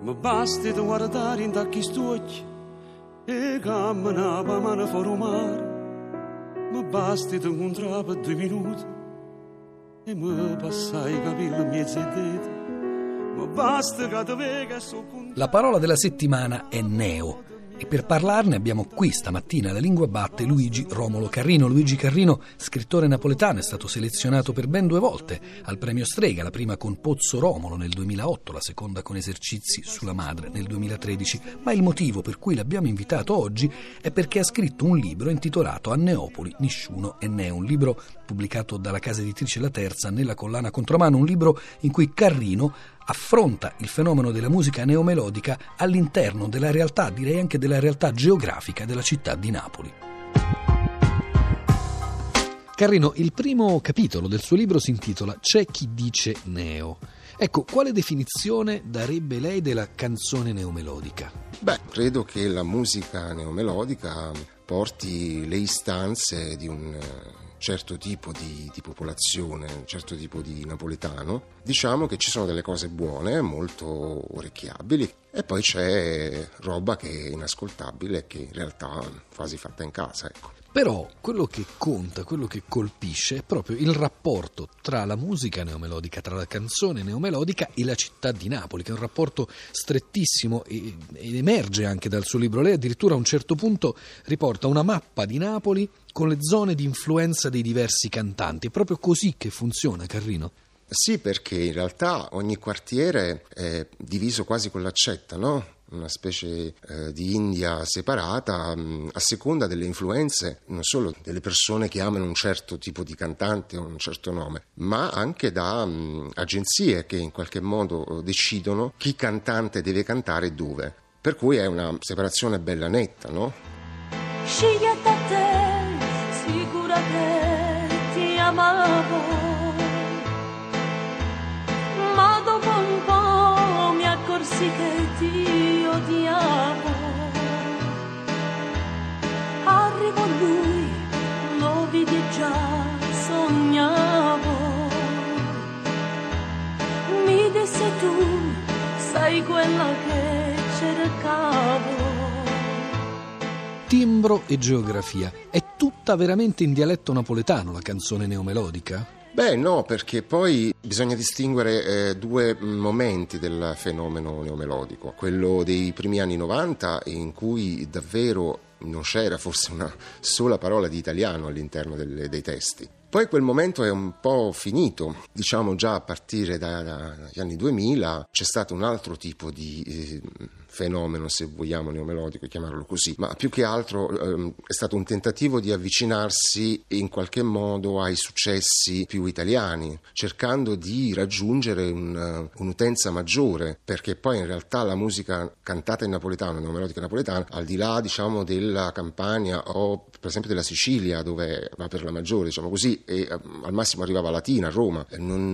Ma basti di guardare in tacchi stuocchi e camminava mano fuori mare. Ma basti di incontrare per due minuti e mi passai i capelli mezzo denti. Ma basta che ti vega so con La parola della settimana è neo. E per parlarne abbiamo qui stamattina la lingua batte Luigi Romolo Carrino. Luigi Carrino, scrittore napoletano, è stato selezionato per ben due volte al premio Strega, la prima con Pozzo Romolo nel 2008, la seconda con Esercizi sulla madre nel 2013. Ma il motivo per cui l'abbiamo invitato oggi è perché ha scritto un libro intitolato A Neopoli, Nisciuno e Ne, un libro pubblicato dalla casa editrice La Terza nella collana Contromano, un libro in cui Carrino affronta il fenomeno della musica neomelodica all'interno della realtà, direi anche della realtà geografica della città di Napoli. Carrino, il primo capitolo del suo libro si intitola C'è chi dice neo. Ecco, quale definizione darebbe lei della canzone neomelodica? Beh, credo che la musica neomelodica porti le istanze di un eh, certo tipo di, di, popolazione, un certo tipo di napoletano. Diciamo che ci sono delle cose buone, molto orecchiabili, e poi c'è roba che è inascoltabile che in realtà è quasi fatta in casa, ecco. Però quello che conta, quello che colpisce è proprio il rapporto tra la musica neomelodica, tra la canzone neomelodica e la città di Napoli, che è un rapporto strettissimo ed emerge anche dal suo libro. Lei addirittura a un certo punto riporta una mappa di Napoli con le zone di influenza dei diversi cantanti. È proprio così che funziona, Carrino? Sì, perché in realtà ogni quartiere è diviso quasi con l'accetta, no? Una specie eh, di India separata mh, a seconda delle influenze non solo delle persone che amano un certo tipo di cantante o un certo nome, ma anche da mh, agenzie che in qualche modo decidono chi cantante deve cantare e dove. Per cui è una separazione bella netta, no? Scegliete te, sicura che ti amavo. Accorsi che ti odiavo. Arrivò lui, lo vidi già, sognavo. Mi disse tu, sei quella che cercavo. Timbro e geografia. È tutta veramente in dialetto napoletano la canzone neomelodica? Beh, no, perché poi bisogna distinguere eh, due momenti del fenomeno neomelodico. Quello dei primi anni 90, in cui davvero non c'era forse una sola parola di italiano all'interno delle, dei testi. Poi quel momento è un po' finito, diciamo già a partire da, dagli anni 2000 c'è stato un altro tipo di eh, fenomeno, se vogliamo neomelodico chiamarlo così, ma più che altro ehm, è stato un tentativo di avvicinarsi in qualche modo ai successi più italiani, cercando di raggiungere un, un'utenza maggiore, perché poi in realtà la musica cantata in napoletano, neomelodica napoletana, al di là diciamo della Campania o per esempio della Sicilia, dove va per la maggiore, diciamo così, e al massimo arrivava a Latina, a Roma, non,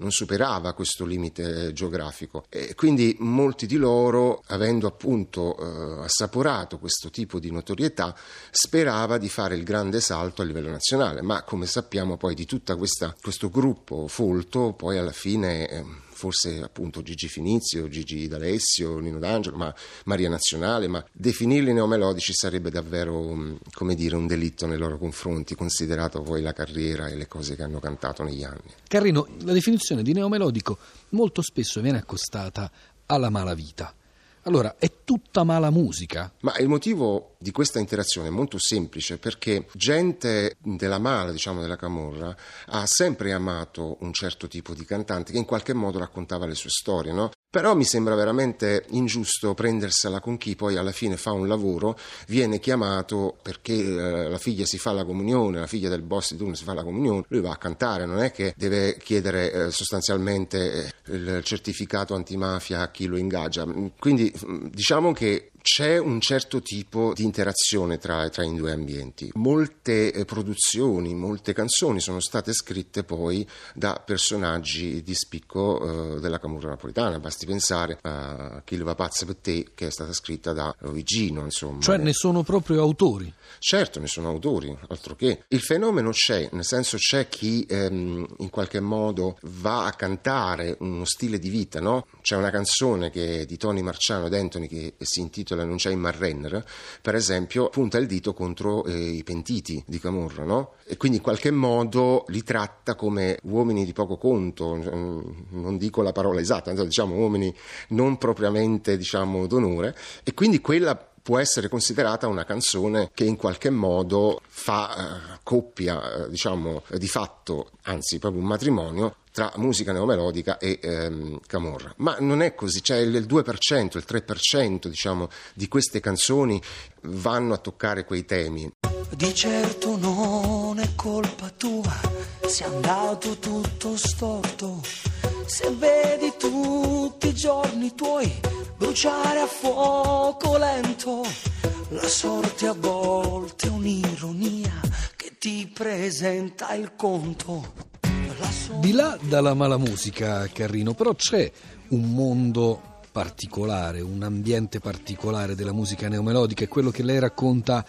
non superava questo limite geografico. E quindi molti di loro, avendo appunto eh, assaporato questo tipo di notorietà, sperava di fare il grande salto a livello nazionale, ma come sappiamo poi di tutto questo gruppo folto, poi alla fine... Eh, forse appunto Gigi Finizio, Gigi D'Alessio, Nino D'Angelo, ma Maria Nazionale, ma definirli neomelodici sarebbe davvero, come dire, un delitto nei loro confronti, considerato poi la carriera e le cose che hanno cantato negli anni. Carrino, la definizione di neomelodico molto spesso viene accostata alla malavita. Allora, è tutta mala musica? Ma il motivo di questa interazione è molto semplice perché gente della mala, diciamo della camorra, ha sempre amato un certo tipo di cantante che in qualche modo raccontava le sue storie, no? Però mi sembra veramente ingiusto prendersela con chi poi alla fine fa un lavoro, viene chiamato perché eh, la figlia si fa la comunione, la figlia del boss di turno si fa la comunione, lui va a cantare, non è che deve chiedere eh, sostanzialmente eh, il certificato antimafia a chi lo ingaggia. Quindi diciamo che c'è un certo tipo di interazione tra, tra i due ambienti. Molte eh, produzioni, molte canzoni sono state scritte poi da personaggi di spicco eh, della Camurra napoletana. Basti pensare a Chi va pazza per te, che è stata scritta da Vigino. Insomma. Cioè ne sono proprio autori? Certo, ne sono autori, altro che. Il fenomeno c'è, nel senso c'è chi ehm, in qualche modo va a cantare uno stile di vita, no? C'è una canzone che, di Tony Marciano ed Anthony che si intitola Non c'è in Marrenner, per esempio, punta il dito contro eh, i pentiti di Camorra, no? E quindi in qualche modo li tratta come uomini di poco conto, mm, non dico la parola esatta, diciamo uomini non propriamente diciamo, d'onore, e quindi quella può essere considerata una canzone che in qualche modo fa eh, coppia, eh, diciamo, di fatto, anzi proprio un matrimonio tra musica neomelodica e ehm, camorra. Ma non è così, cioè il 2%, il 3% diciamo, di queste canzoni vanno a toccare quei temi. Di certo non è colpa tua, se è andato tutto storto, se vedi tutti i giorni tuoi bruciare a fuoco lento, la sorte a volte è un'ironia che ti presenta il conto. Di là dalla mala musica, Carrino, però c'è un mondo particolare, un ambiente particolare della musica neomelodica, è quello che lei racconta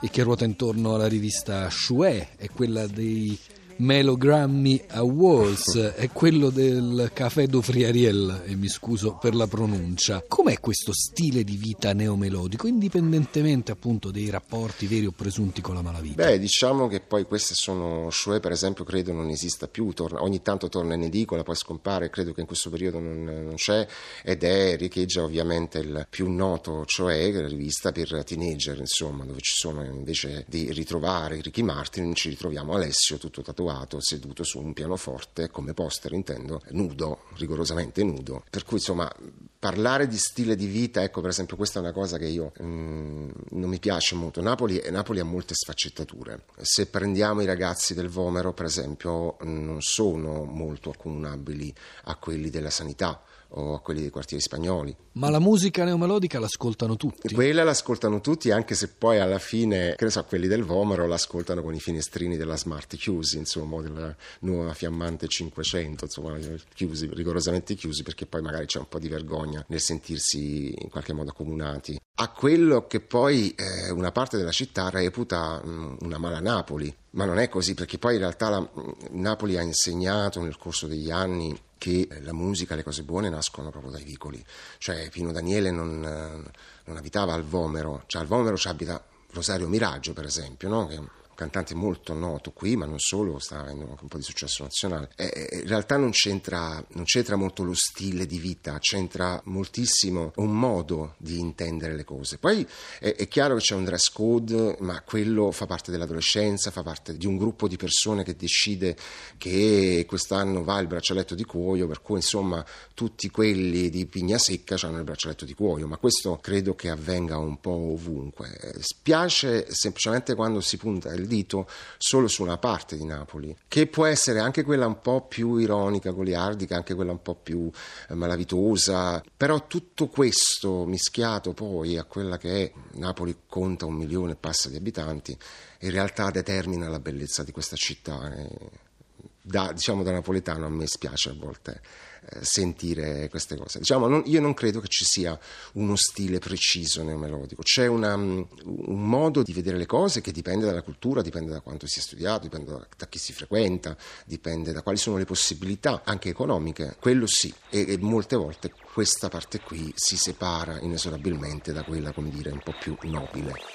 e che ruota intorno alla rivista Shue, è quella dei Melogrammy Awards, è quello del Café do Friariel, e mi scuso per la pronuncia. Com'è questo stile di vita neomelodico, indipendentemente appunto dei rapporti veri o presunti con la malavita? Beh, diciamo che poi queste sono, Shue per esempio credo non esista più, torna, ogni tanto torna in edicola, poi scompare, credo che in questo periodo non, non c'è, ed è, riecheggia ovviamente il più noto, cioè la rivista per teenager, insomma, dove ci sono invece di ritrovare Ricky Martin, ci ritroviamo Alessio tutto tatuato tatuato seduto su un pianoforte, come poster intendo, nudo, rigorosamente nudo. Per cui insomma parlare di stile di vita, ecco per esempio questa è una cosa che io mm, non mi piace molto. Napoli, Napoli, ha molte sfaccettature. Se prendiamo i ragazzi del Vomero, per esempio, non sono molto accomunabili a quelli della sanità o a quelli dei quartieri spagnoli. Ma la musica neomelodica l'ascoltano tutti? Quella l'ascoltano tutti, anche se poi alla fine, che ne so, quelli del Vomero l'ascoltano con i finestrini della Smart chiusi, insomma, della nuova fiammante 500, insomma, chiusi, rigorosamente chiusi, perché poi magari c'è un po' di vergogna nel sentirsi in qualche modo accomunati. A quello che poi eh, una parte della città reputa mh, mm, una mala Napoli, ma non è così, perché poi in realtà la, Napoli ha insegnato nel corso degli anni che la musica, le cose buone nascono proprio dai vicoli. Cioè Pino Daniele non, non abitava al Vomero, cioè al Vomero ci abita Rosario Miraggio, per esempio, no? che cantante molto noto qui, ma non solo, sta avendo anche un po' di successo nazionale. E, in realtà non c'entra, non c'entra, molto lo stile di vita, c'entra moltissimo un modo di intendere le cose. Poi è, è, chiaro che c'è un dress code, ma quello fa parte dell'adolescenza, fa parte di un gruppo di persone che decide che quest'anno va il braccialetto di cuoio, per cui insomma tutti quelli di pigna secca hanno il braccialetto di cuoio, ma questo credo che avvenga un po' ovunque. Spiace semplicemente quando si punta il dito solo su una parte di Napoli, che può essere anche quella un po' più ironica, goliardica, anche quella un po' più eh, malavitosa, però tutto questo mischiato poi a quella che è Napoli conta un milione e passa di abitanti, in realtà determina la bellezza di questa città. Da, diciamo, da napoletano a me spiace a volte eh, sentire queste cose. Diciamo, non, io non credo che ci sia uno stile preciso neomelodico, c'è una, mm, un modo di vedere le cose che dipende dalla cultura, dipende da quanto si è studiato, dipende da, da chi si frequenta, dipende da quali sono le possibilità anche economiche, quello sì, e, e molte volte questa parte qui si separa inesorabilmente da quella, come dire, un po' più nobile.